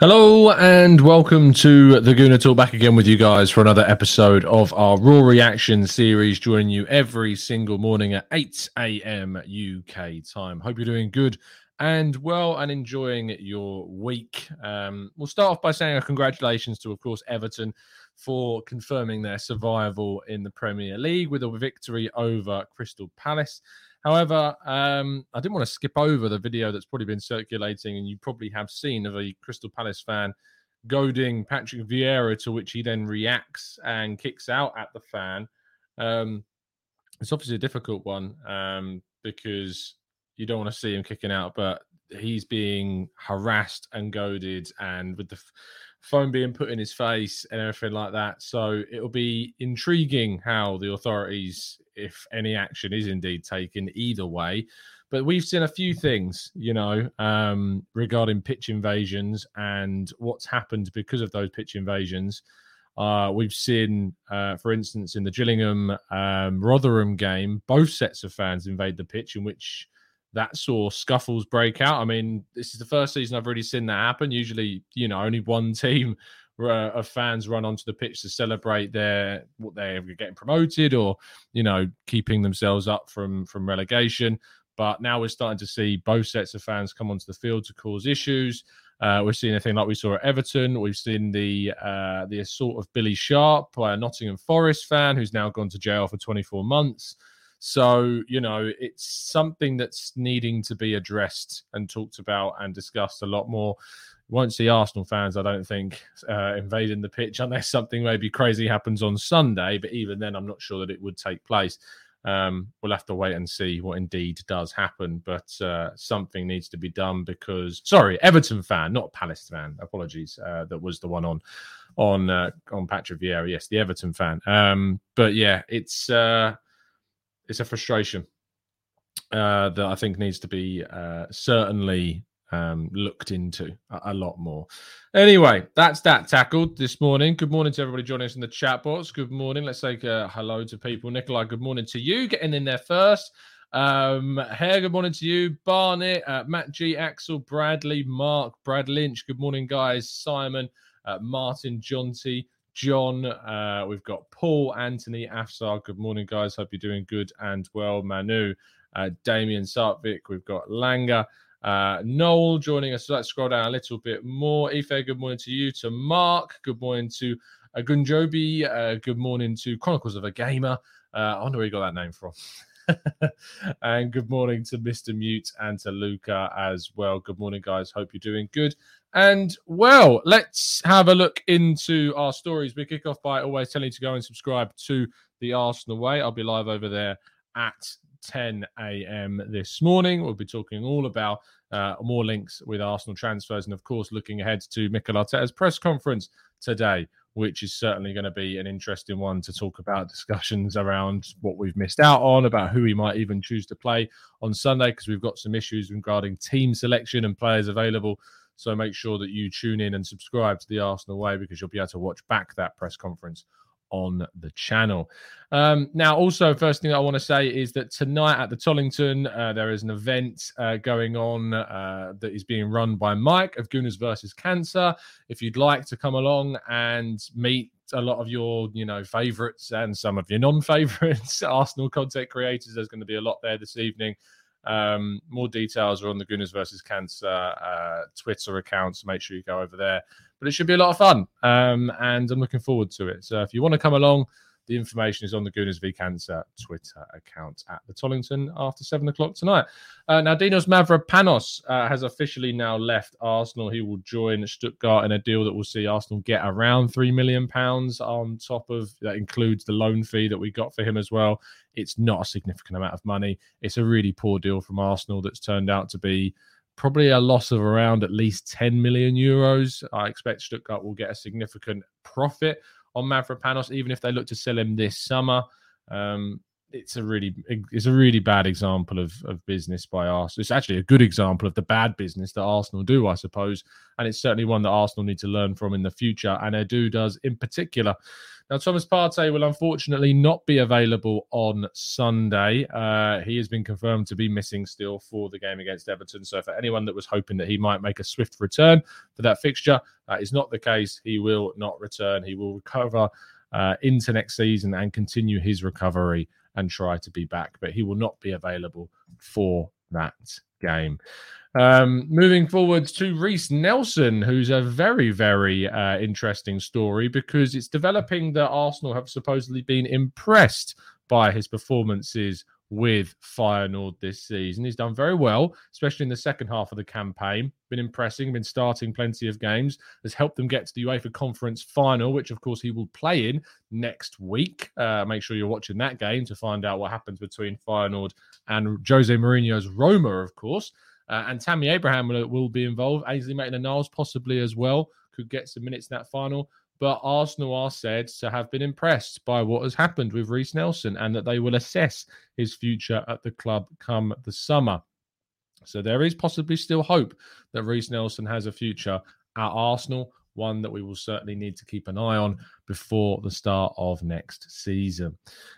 Hello and welcome to the Gooner Talk back again with you guys for another episode of our Raw Reaction series, joining you every single morning at 8 a.m. UK time. Hope you're doing good and well and enjoying your week. Um, we'll start off by saying a congratulations to, of course, Everton for confirming their survival in the Premier League with a victory over Crystal Palace. However, um, I didn't want to skip over the video that's probably been circulating, and you probably have seen of a Crystal Palace fan goading Patrick Vieira, to which he then reacts and kicks out at the fan. Um, it's obviously a difficult one um, because you don't want to see him kicking out, but he's being harassed and goaded, and with the phone being put in his face and everything like that. So it'll be intriguing how the authorities, if any action is indeed taken, either way. But we've seen a few things, you know, um, regarding pitch invasions and what's happened because of those pitch invasions. Uh, we've seen, uh, for instance, in the Gillingham um, Rotherham game, both sets of fans invade the pitch, in which that saw scuffles break out. I mean, this is the first season I've really seen that happen. Usually, you know, only one team uh, of fans run onto the pitch to celebrate their what they're getting promoted or you know keeping themselves up from from relegation. But now we're starting to see both sets of fans come onto the field to cause issues. Uh, we're seeing a thing like we saw at Everton. We've seen the uh, the assault of Billy Sharp by a Nottingham Forest fan who's now gone to jail for 24 months. So, you know, it's something that's needing to be addressed and talked about and discussed a lot more. Won't see Arsenal fans, I don't think, uh, invading the pitch unless something maybe crazy happens on Sunday. But even then, I'm not sure that it would take place. Um, we'll have to wait and see what indeed does happen. But uh, something needs to be done because, sorry, Everton fan, not Palace fan. Apologies. Uh, that was the one on on uh, on Patrick Vieira. Yes, the Everton fan. Um, but yeah, it's uh, it's a frustration uh, that I think needs to be uh, certainly um, looked into a, a, lot more. Anyway, that's that tackled this morning. Good morning to everybody joining us in the chat box. Good morning. Let's say uh, hello to people. Nikolai, good morning to you. Getting in there first. Um, Hare, good morning to you. Barnett, uh, Matt G, Axel, Bradley, Mark, Brad Lynch. Good morning, guys. Simon, uh, Martin, Jonty, John. Uh, we've got Paul, Anthony, Afsar. Good morning, guys. Hope you're doing good and well. Manu, uh, Damien Sartvik. We've got Langer. Uh, Noel joining us. So let's scroll down a little bit more. Ife, good morning to you. To Mark, good morning to uh, Gunjobi. Uh, good morning to Chronicles of a Gamer. Uh, I wonder where you got that name from. and good morning to Mr. Mute and to Luca as well. Good morning, guys. Hope you're doing good. And well, let's have a look into our stories. We kick off by always telling you to go and subscribe to the Arsenal Way. I'll be live over there at 10 a.m. this morning. We'll be talking all about uh, more links with Arsenal transfers and, of course, looking ahead to Mikel Arteta's press conference today. Which is certainly going to be an interesting one to talk about discussions around what we've missed out on, about who we might even choose to play on Sunday, because we've got some issues regarding team selection and players available. So make sure that you tune in and subscribe to the Arsenal Way because you'll be able to watch back that press conference on the channel. Um, now, also, first thing I want to say is that tonight at the Tollington, uh, there is an event uh, going on uh, that is being run by Mike of Gooners versus Cancer. If you'd like to come along and meet a lot of your, you know, favourites and some of your non-favourites Arsenal content creators, there's going to be a lot there this evening. Um, more details are on the Gooners versus Cancer uh, Twitter accounts. Make sure you go over there but it should be a lot of fun. Um, and I'm looking forward to it. So if you want to come along, the information is on the Gooners v Cancer Twitter account at the Tollington after seven o'clock tonight. Uh, now, Dinos Mavropanos uh, has officially now left Arsenal. He will join Stuttgart in a deal that will see Arsenal get around three million pounds on top of that includes the loan fee that we got for him as well. It's not a significant amount of money. It's a really poor deal from Arsenal that's turned out to be probably a loss of around at least 10 million euros. I expect Stuttgart will get a significant profit on Mavropanos, even if they look to sell him this summer. Um, it's a really it's a really bad example of, of business by Arsenal. It's actually a good example of the bad business that Arsenal do, I suppose, and it's certainly one that Arsenal need to learn from in the future, and Edu does in particular. Now, Thomas Partey will unfortunately not be available on Sunday. Uh, he has been confirmed to be missing still for the game against Everton. So, for anyone that was hoping that he might make a swift return for that fixture, that is not the case. He will not return. He will recover uh, into next season and continue his recovery and try to be back, but he will not be available for that game. Um, moving forwards to Reiss Nelson, who's a very, very uh, interesting story because it's developing that Arsenal have supposedly been impressed by his performances with Feyenoord this season. He's done very well, especially in the second half of the campaign. Been impressing, been starting plenty of games, has helped them get to the UEFA Conference final, which of course he will play in next week. Uh, make sure you're watching that game to find out what happens between Feyenoord and Jose Mourinho's Roma, of course. Uh, and Tammy Abraham will, will be involved. Ainsley Maitland-Niles possibly as well could get some minutes in that final. But Arsenal are said to have been impressed by what has happened with Reiss Nelson and that they will assess his future at the club come the summer. So there is possibly still hope that Reiss Nelson has a future at Arsenal one that we will certainly need to keep an eye on before the start of next season.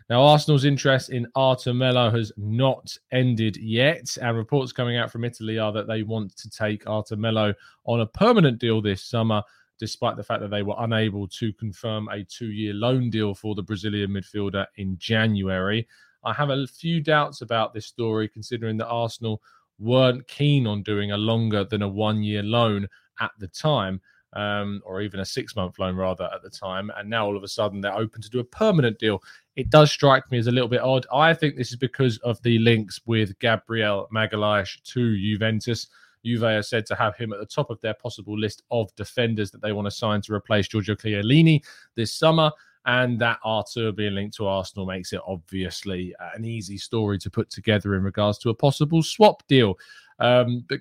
Now, Arsenal's interest in Arthur Melo has not ended yet, and reports coming out from Italy are that they want to take Arthur Melo on a permanent deal this summer. Despite the fact that they were unable to confirm a two year loan deal for the Brazilian midfielder in January. I have a few doubts about this story, considering that Arsenal weren't keen on doing a longer than a one year loan at the time um, or even a six month loan rather at the time. And now all of a sudden they're open to do a permanent deal. It does strike me as a little bit odd. I think this is because of the links with Gabriel Magalhaes to Juventus. Juve are said to have him at the top of their possible list of defenders that they want to sign to replace Giorgio Chiellini this summer. And that Arthur being linked to Arsenal makes it obviously an easy story to put together in regards to a possible swap deal. Um, but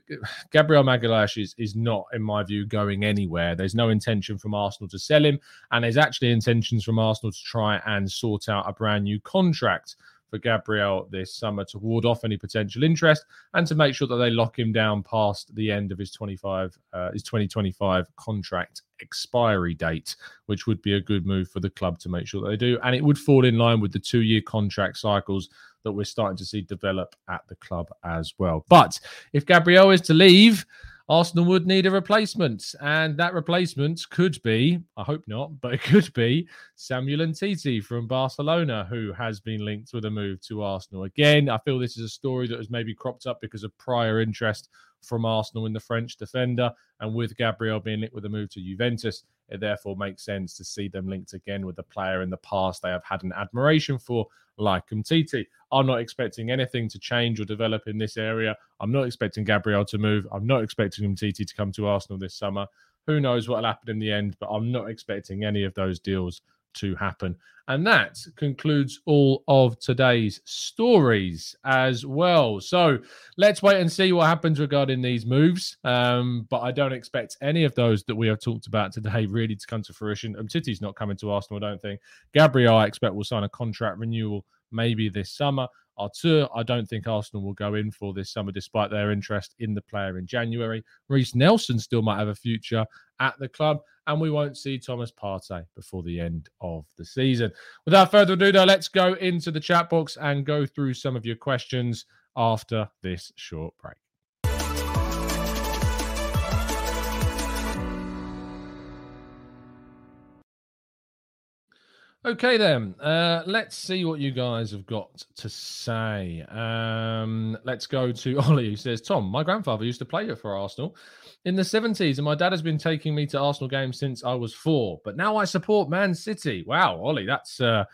Gabriel Magalhaes is, is not, in my view, going anywhere. There's no intention from Arsenal to sell him, and there's actually intentions from Arsenal to try and sort out a brand new contract for Gabriel this summer to ward off any potential interest and to make sure that they lock him down past the end of his 25 uh, his 2025 contract expiry date, which would be a good move for the club to make sure that they do, and it would fall in line with the two-year contract cycles that we're starting to see develop at the club as well. But if Gabriel is to leave, Arsenal would need a replacement, and that replacement could be, I hope not, but it could be Samuel Umtiti from Barcelona, who has been linked with a move to Arsenal. Again, I feel this is a story that has maybe cropped up because of prior interest from Arsenal in the French defender, and with Gabriel being linked with a move to Juventus, it therefore makes sense to see them linked again with a player in the past they have had an admiration for, like Umtiti. I'm not expecting anything to change or develop in this area. I'm not expecting Gabriel to move. I'm not expecting Umtiti to come to Arsenal this summer. Who knows what will happen in the end, but I'm not expecting any of those deals to happen. And that concludes all of today's stories as well. So let's wait and see what happens regarding these moves. Um, but I don't expect any of those that we have talked about today really to come to fruition. Umtiti's not coming to Arsenal, I don't think. Gabriel, I expect, will sign a contract renewal maybe this summer. Arthur, I don't think Arsenal will go in for this summer, despite their interest in the player in January. Reiss Nelson still might have a future at the club, and we won't see Thomas Partey before the end of the season. Without further ado, though, let's go into the chat box and go through some of your questions after this short break. Okay, then. Uh, let's see what you guys have got to say. Um, let's go to Ollie, who says, Tom, my grandfather used to play for Arsenal in the 70s, and my dad has been taking me to Arsenal games since I was four, but now I support Man City. Wow, Ollie, that's. Uh,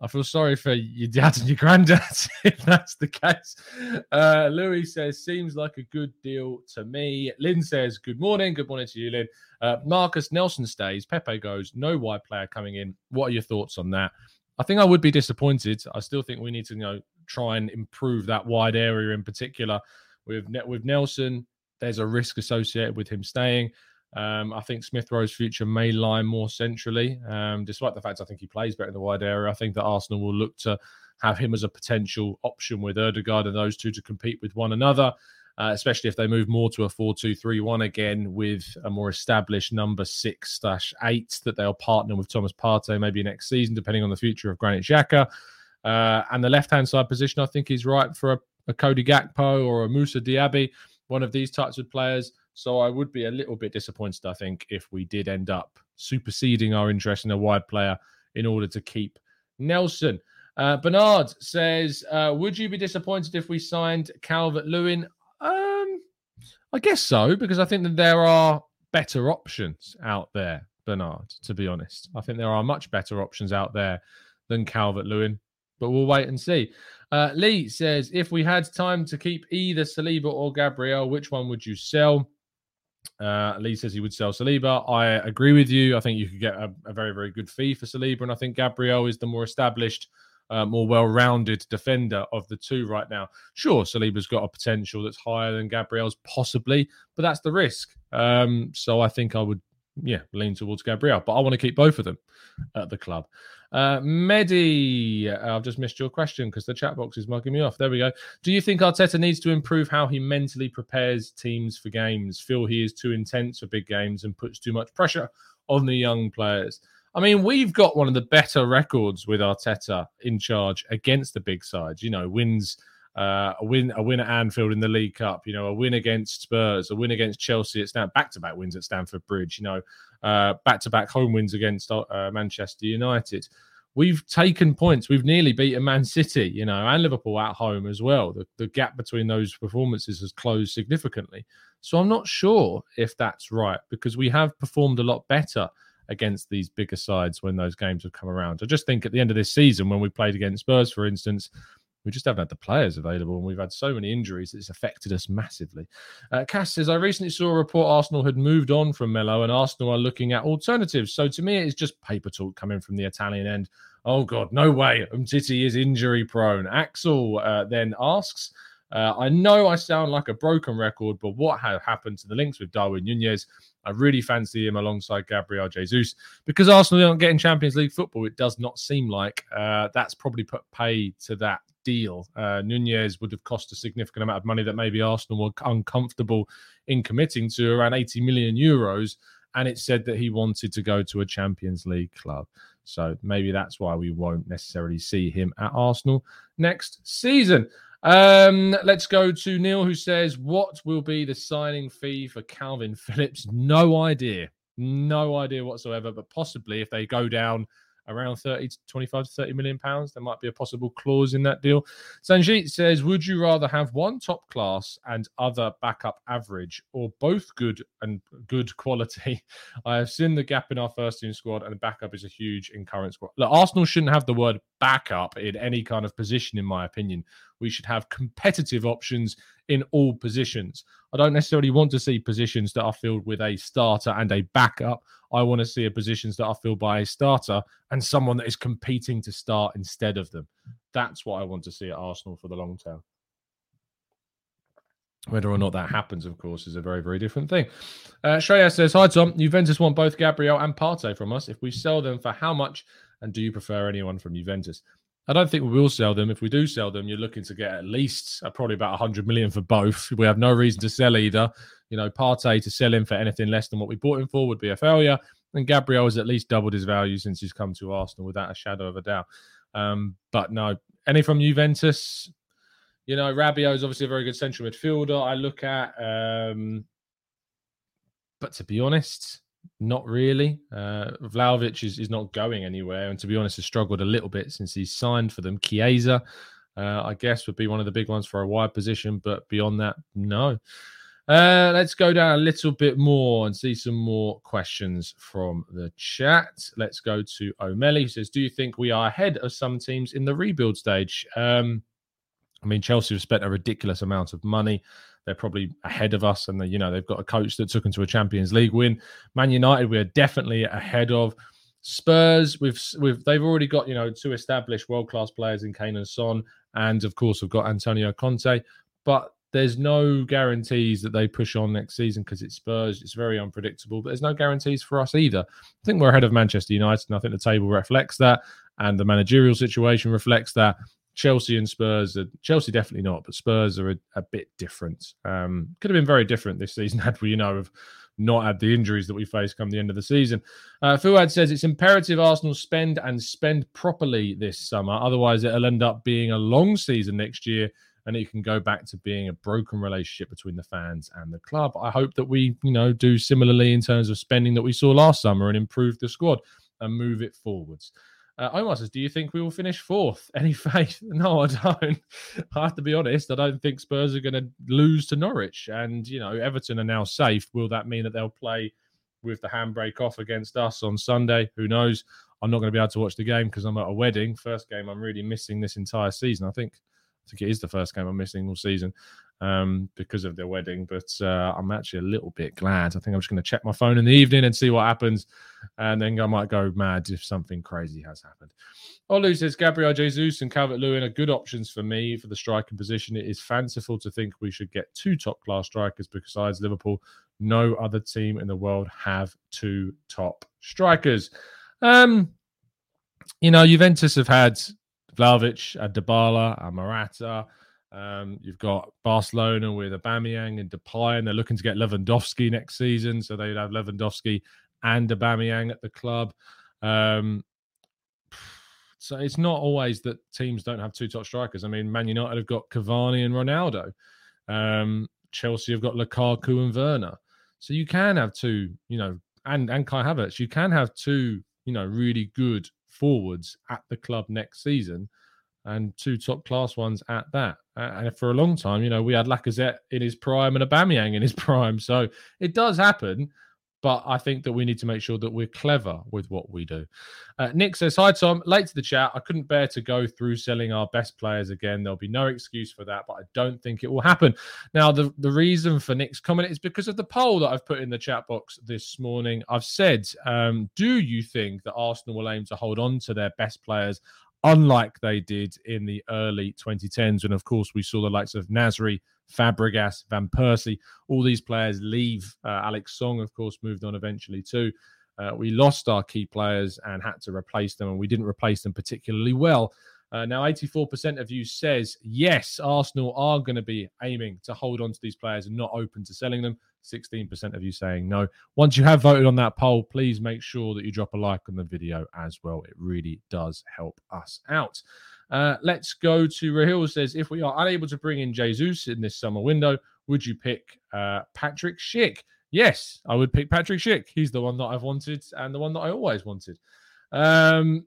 I feel sorry for your dad and your granddad if that's the case. Uh, Louis says, seems like a good deal to me. Lynn says, good morning. Good morning to you, Lynn. Uh, Marcus Nelson stays. Pepe goes. No wide player coming in. What are your thoughts on that? I think I would be disappointed. I still think we need to, you know, try and improve that wide area in particular. With with Nelson, there's a risk associated with him staying. Um, I think Smith Rowe's future may lie more centrally, um, despite the fact I think he plays better in the wide area. I think that Arsenal will look to have him as a potential option with Odegaard and those two to compete with one another, uh, especially if they move more to a 4 2 3 1 again with a more established number six slash eight that they'll partner with Thomas Partey maybe next season, depending on the future of Granit Xhaka. Uh, and the left hand side position, I think, is right for a, a Cody Gakpo or a Moussa Diaby, one of these types of players. So I would be a little bit disappointed, I think, if we did end up superseding our interest in a wide player in order to keep Nelson. Uh, Bernard says, uh, "Would you be disappointed if we signed Calvert Lewin?" Um, I guess so because I think that there are better options out there. Bernard, to be honest, I think there are much better options out there than Calvert Lewin. But we'll wait and see. Uh, Lee says, "If we had time to keep either Saliba or Gabriel, which one would you sell?" Uh, Lee says he would sell Saliba. I agree with you. I think you could get a, a very, very good fee for Saliba, and I think Gabriel is the more established, uh, more well-rounded defender of the two right now. Sure, Saliba's got a potential that's higher than Gabriel's, possibly, but that's the risk. Um, so I think I would, yeah, lean towards Gabriel, but I want to keep both of them at the club. Uh, Medi, I've just missed your question because the chat box is mugging me off. There we go. Do you think Arteta needs to improve how he mentally prepares teams for games? Feel he is too intense for big games and puts too much pressure on the young players? I mean, we've got one of the better records with Arteta in charge against the big sides. You know, wins. Uh, a win, a win at Anfield in the League Cup. You know, a win against Spurs, a win against Chelsea at Stamford, back-to-back wins at Stamford Bridge. You know, uh, back-to-back home wins against uh, Manchester United. We've taken points. We've nearly beaten Man City, you know, and Liverpool at home as well. The, the gap between those performances has closed significantly. So I'm not sure if that's right because we have performed a lot better against these bigger sides when those games have come around. I just think at the end of this season, when we played against Spurs, for instance, we just haven't had the players available, and we've had so many injuries that it's affected us massively. Uh, Cass says, I recently saw a report Arsenal had moved on from Melo, and Arsenal are looking at alternatives. So to me, it's just paper talk coming from the Italian end. Oh, God, no way. Umtiti is injury prone. Axel uh, then asks, uh, I know I sound like a broken record, but what happened to the links with Darwin Nunez? I really fancy him alongside Gabriel Jesus because Arsenal aren't getting Champions League football. It does not seem like uh, that's probably put pay to that deal. Uh, Nunez would have cost a significant amount of money that maybe Arsenal were uncomfortable in committing to around 80 million euros. And it said that he wanted to go to a Champions League club. So maybe that's why we won't necessarily see him at Arsenal next season. Um, let's go to Neil, who says, What will be the signing fee for Kalvin Phillips? No idea. No idea whatsoever, but possibly if they go down around 30 to 25 to 30 million pounds. There might be a possible clause in that deal. Sanjit says, Would you rather have one top class and other backup average or both good and good quality? I have seen the gap in our first team squad, and the backup is a huge in current squad. Look, Arsenal shouldn't have the word backup in any kind of position, in my opinion. We should have competitive options in all positions. I don't necessarily want to see positions that are filled with a starter and a backup. I want to see a positions that are filled by a starter and someone that is competing to start instead of them. That's what I want to see at Arsenal for the long term. Whether or not that happens, of course, is a very, very different thing. Uh, Shreya says, Hi, Tom. Juventus want both Gabriel and Partey from us. If we sell them, for how much? And do you prefer anyone from Juventus? I don't think we will sell them. If we do sell them, you're looking to get at least uh, probably about 100 million for both. We have no reason to sell either. You know, Partey to sell him for anything less than what we bought him for would be a failure. And Gabriel has at least doubled his value since he's come to Arsenal without a shadow of a doubt. Um, but no, any from Juventus, you know, Rabiot is obviously a very good central midfielder. I look at, um, but to be honest, not really. Uh, Vlahovic is, is not going anywhere, and to be honest, has struggled a little bit since he's signed for them. Chiesa, uh, I guess, would be one of the big ones for a wide position, but beyond that, no. Uh, let's go down a little bit more and see some more questions from the chat. Let's go to O'Malley, who says, Do you think we are ahead of some teams in the rebuild stage? Um, I mean, Chelsea have spent a ridiculous amount of money. They're probably ahead of us, and they, you know they've got a coach that took them to a Champions League win. Man United, we are definitely ahead of. Spurs, we've, we've they've already got you know two established world class players in Kane and Son, and of course we've got Antonio Conte. But there's no guarantees that they push on next season because it's Spurs. It's very unpredictable, but there's no guarantees for us either. I think we're ahead of Manchester United, and I think the table reflects that, and the managerial situation reflects that. Chelsea and Spurs are Chelsea definitely not, but Spurs are a, a bit different. Um, could have been very different this season had we, you know, have not had the injuries that we face come the end of the season. Uh, Fuad says it's imperative Arsenal spend and spend properly this summer, otherwise it'll end up being a long season next year. And it can go back to being a broken relationship between the fans and the club. I hope that we, you know, do similarly in terms of spending that we saw last summer and improve the squad and move it forwards. Uh, Omar says, "Do you think we will finish fourth? Any faith? No, I don't. I have to be honest. I don't think Spurs are going to lose to Norwich, and you know Everton are now safe. Will that mean that they'll play with the handbrake off against us on Sunday? Who knows? I'm not going to be able to watch the game because I'm at a wedding. First game I'm really missing this entire season. I think I think it is the first game I'm missing all season um, because of their wedding. But uh, I'm actually a little bit glad. I think I'm just going to check my phone in the evening and see what happens. And then I might go mad if something crazy has happened. Olu says Gabriel Jesus and Calvert Lewin are good options for me for the striking position. It is fanciful to think we should get two top class strikers besides Liverpool. No other team in the world have two top strikers. Um, you know, Juventus have had Vlahovic, a Dybala, a Morata, um, you've got Barcelona with Aubameyang and Depay, and they're looking to get Lewandowski next season, so they'd have Lewandowski and Aubameyang at the club. Um, so it's not always that teams don't have two top strikers. I mean, Man United have got Cavani and Ronaldo. Um, Chelsea have got Lukaku and Werner. So you can have two, you know, and and Kai Havertz. You can have two, you know, really good forwards at the club next season and two top class ones at that. And for a long time, you know, we had Lacazette in his prime and a Aubameyang in his prime. So it does happen. But I think that we need to make sure that we're clever with what we do. Uh, Nick says, Hi, Tom. Late to the chat. I couldn't bear to go through selling our best players again. There'll be no excuse for that, but I don't think it will happen. Now, the, the reason for Nick's comment is because of the poll that I've put in the chat box this morning. I've said, um, Do you think that Arsenal will aim to hold on to their best players unlike they did in the early 2010s. And of course, we saw the likes of Nasri, Fabregas, Van Persie, all these players leave. Uh, Alex Song, of course, moved on eventually too. Uh, we lost our key players and had to replace them, and we didn't replace them particularly well. Uh, now, 84% of you says yes, Arsenal are going to be aiming to hold on to these players and not open to selling them. 16% of you saying no. Once you have voted on that poll, please make sure that you drop a like on the video as well. It really does help us out. Uh, let's go to Rahil says if we are unable to bring in Jesus in this summer window, would you pick uh, Patrick Schick? Yes, I would pick Patrick Schick. He's the one that I've wanted and the one that I always wanted. Um,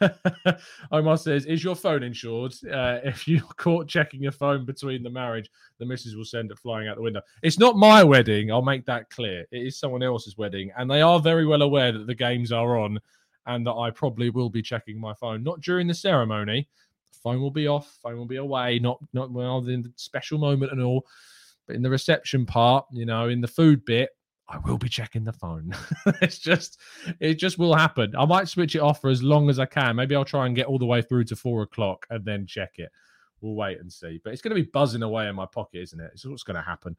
Omar says, "Is your phone insured? Uh, if you're caught checking your phone between the marriage, the missus will send it flying out the window." It's not my wedding. I'll make that clear. It is someone else's wedding, and they are very well aware that the games are on, and that I probably will be checking my phone, not during the ceremony, phone will be off, phone will be away, not not well in the special moment and all, but in the reception part, you know, in the food bit, I will be checking the phone. it's just, it just will happen. I might switch it off for as long as I can. Maybe I'll try and get all the way through to four o'clock and then check it we'll wait and see. But it's going to be buzzing away in my pocket, isn't it? It's what's going to happen.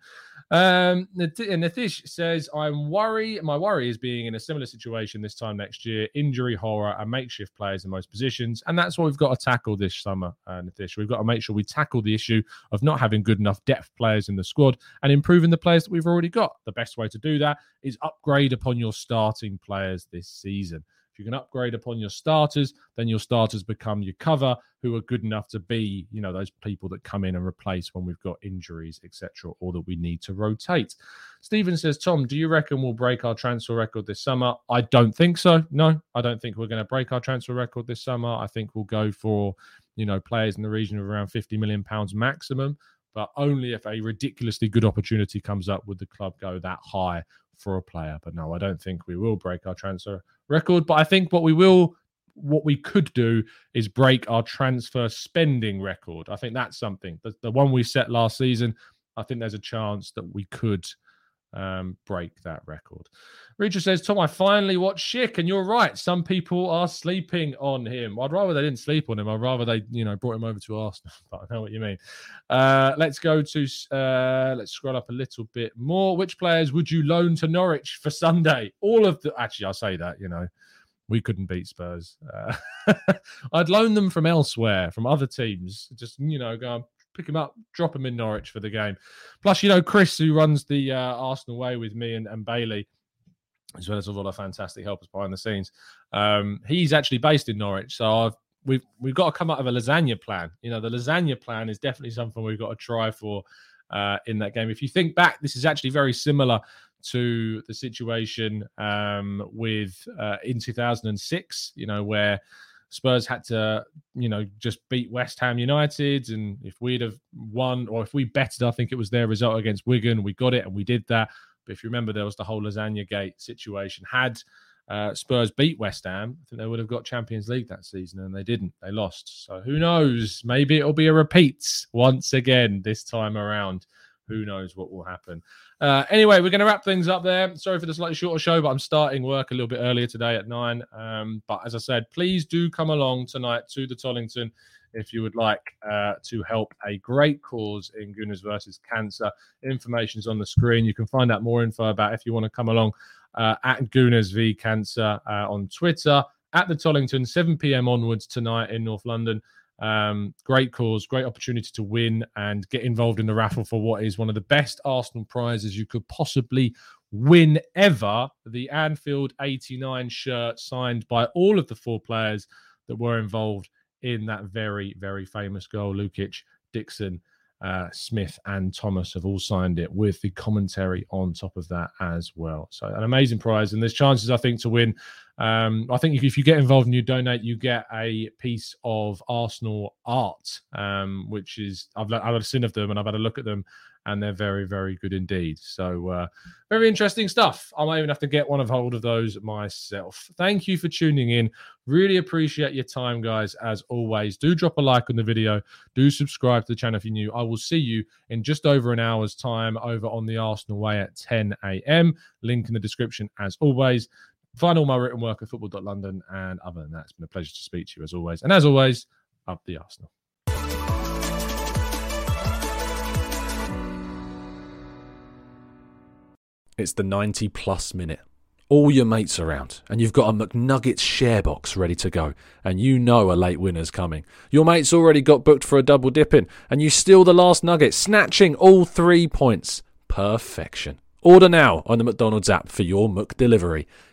Um, Natish says, I'm worried. My worry is being in a similar situation this time next year, injury horror and makeshift players in most positions. And that's what we've got to tackle this summer, uh, Natish. We've got to make sure we tackle the issue of not having good enough depth players in the squad and improving the players that we've already got. The best way to do that is upgrade upon your starting players this season you can upgrade upon your starters, then your starters become your cover, who are good enough to be, you know, those people that come in and replace when we've got injuries, etc., or that we need to rotate. Stephen says, Tom, do you reckon we'll break our transfer record this summer? I don't think so. No, I don't think we're going to break our transfer record this summer. I think we'll go for, you know, players in the region of around 50 million pounds maximum but only if a ridiculously good opportunity comes up would the club go that high for a player. But no, I don't think we will break our transfer record. But I think what we will, what we could do is break our transfer spending record. I think that's something. The, the one we set last season, I think there's a chance that we could um, break that record. Richard says, Tom, I finally watched Schick, and you're right. Some people are sleeping on him. I'd rather they didn't sleep on him. I'd rather they, you know, brought him over to Arsenal. But I know what you mean. Uh, let's go to, uh, let's scroll up a little bit more. Which players would you loan to Norwich for Sunday? All of the, actually, I'll say that, you know, we couldn't beat Spurs. Uh, I'd loan them from elsewhere, from other teams. Just, you know, go, pick him up, drop him in Norwich for the game. Plus, you know, Chris, who runs the uh, Arsenal way with me and, and Bailey, as well as all our fantastic helpers behind the scenes, um, he's actually based in Norwich. So I've we've we've got to come up with a lasagna plan. You know, the lasagna plan is definitely something we've got to try for uh, in that game. If you think back, this is actually very similar to the situation um, with uh, in 2006. You know, where Spurs had to, you know, just beat West Ham United. And if we'd have won, or if we betted, I think it was their result against Wigan, we got it and we did that. But if you remember, there was the whole lasagna gate situation. Had uh, Spurs beat West Ham, I think they would have got Champions League that season, and they didn't. They lost. So who knows? Maybe it'll be a repeat once again this time around who knows what will happen. Uh, anyway, we're going to wrap things up there. Sorry for the slightly shorter show, but I'm starting work a little bit earlier today at nine. Um, but as I said, please do come along tonight to the Tollington if you would like uh, to help a great cause in Gooners versus Cancer. Information's on the screen. You can find out more info about if you want to come along uh, at Gooners v Cancer uh, on Twitter at the Tollington, 7 p.m. onwards tonight in North London. Um, great cause, great opportunity to win and get involved in the raffle for what is one of the best Arsenal prizes you could possibly win ever. The Anfield 89 shirt signed by all of the four players that were involved in that very, very famous goal. Lukic, Dixon, uh, Smith and Thomas have all signed it with the commentary on top of that as well. So an amazing prize, and there's chances I think to win. Um, I think if you get involved and you donate, you get a piece of Arsenal art, um, which is I've I've seen of them and I've had a look at them, and they're very, very good indeed. So, uh, very interesting stuff. I might even have to get one of hold of those myself. Thank you for tuning in. Really appreciate your time, guys. As always, do drop a like on the video. Do subscribe to the channel if you're new. I will see you in just over an hour's time over on the Arsenal Way at 10 a.m. Link in the description, as always. Find all my written work at football.london. And other than that, it's been a pleasure to speak to you as always. And as always, up the Arsenal. It's the 90 plus minute. All your mates around, and you've got a McNuggets share box ready to go, and you know a late winner's coming. Your mate's already got booked for a double dipping, and you steal the last nugget, snatching all three points. Perfection. Order now on the McDonald's app for your McDelivery.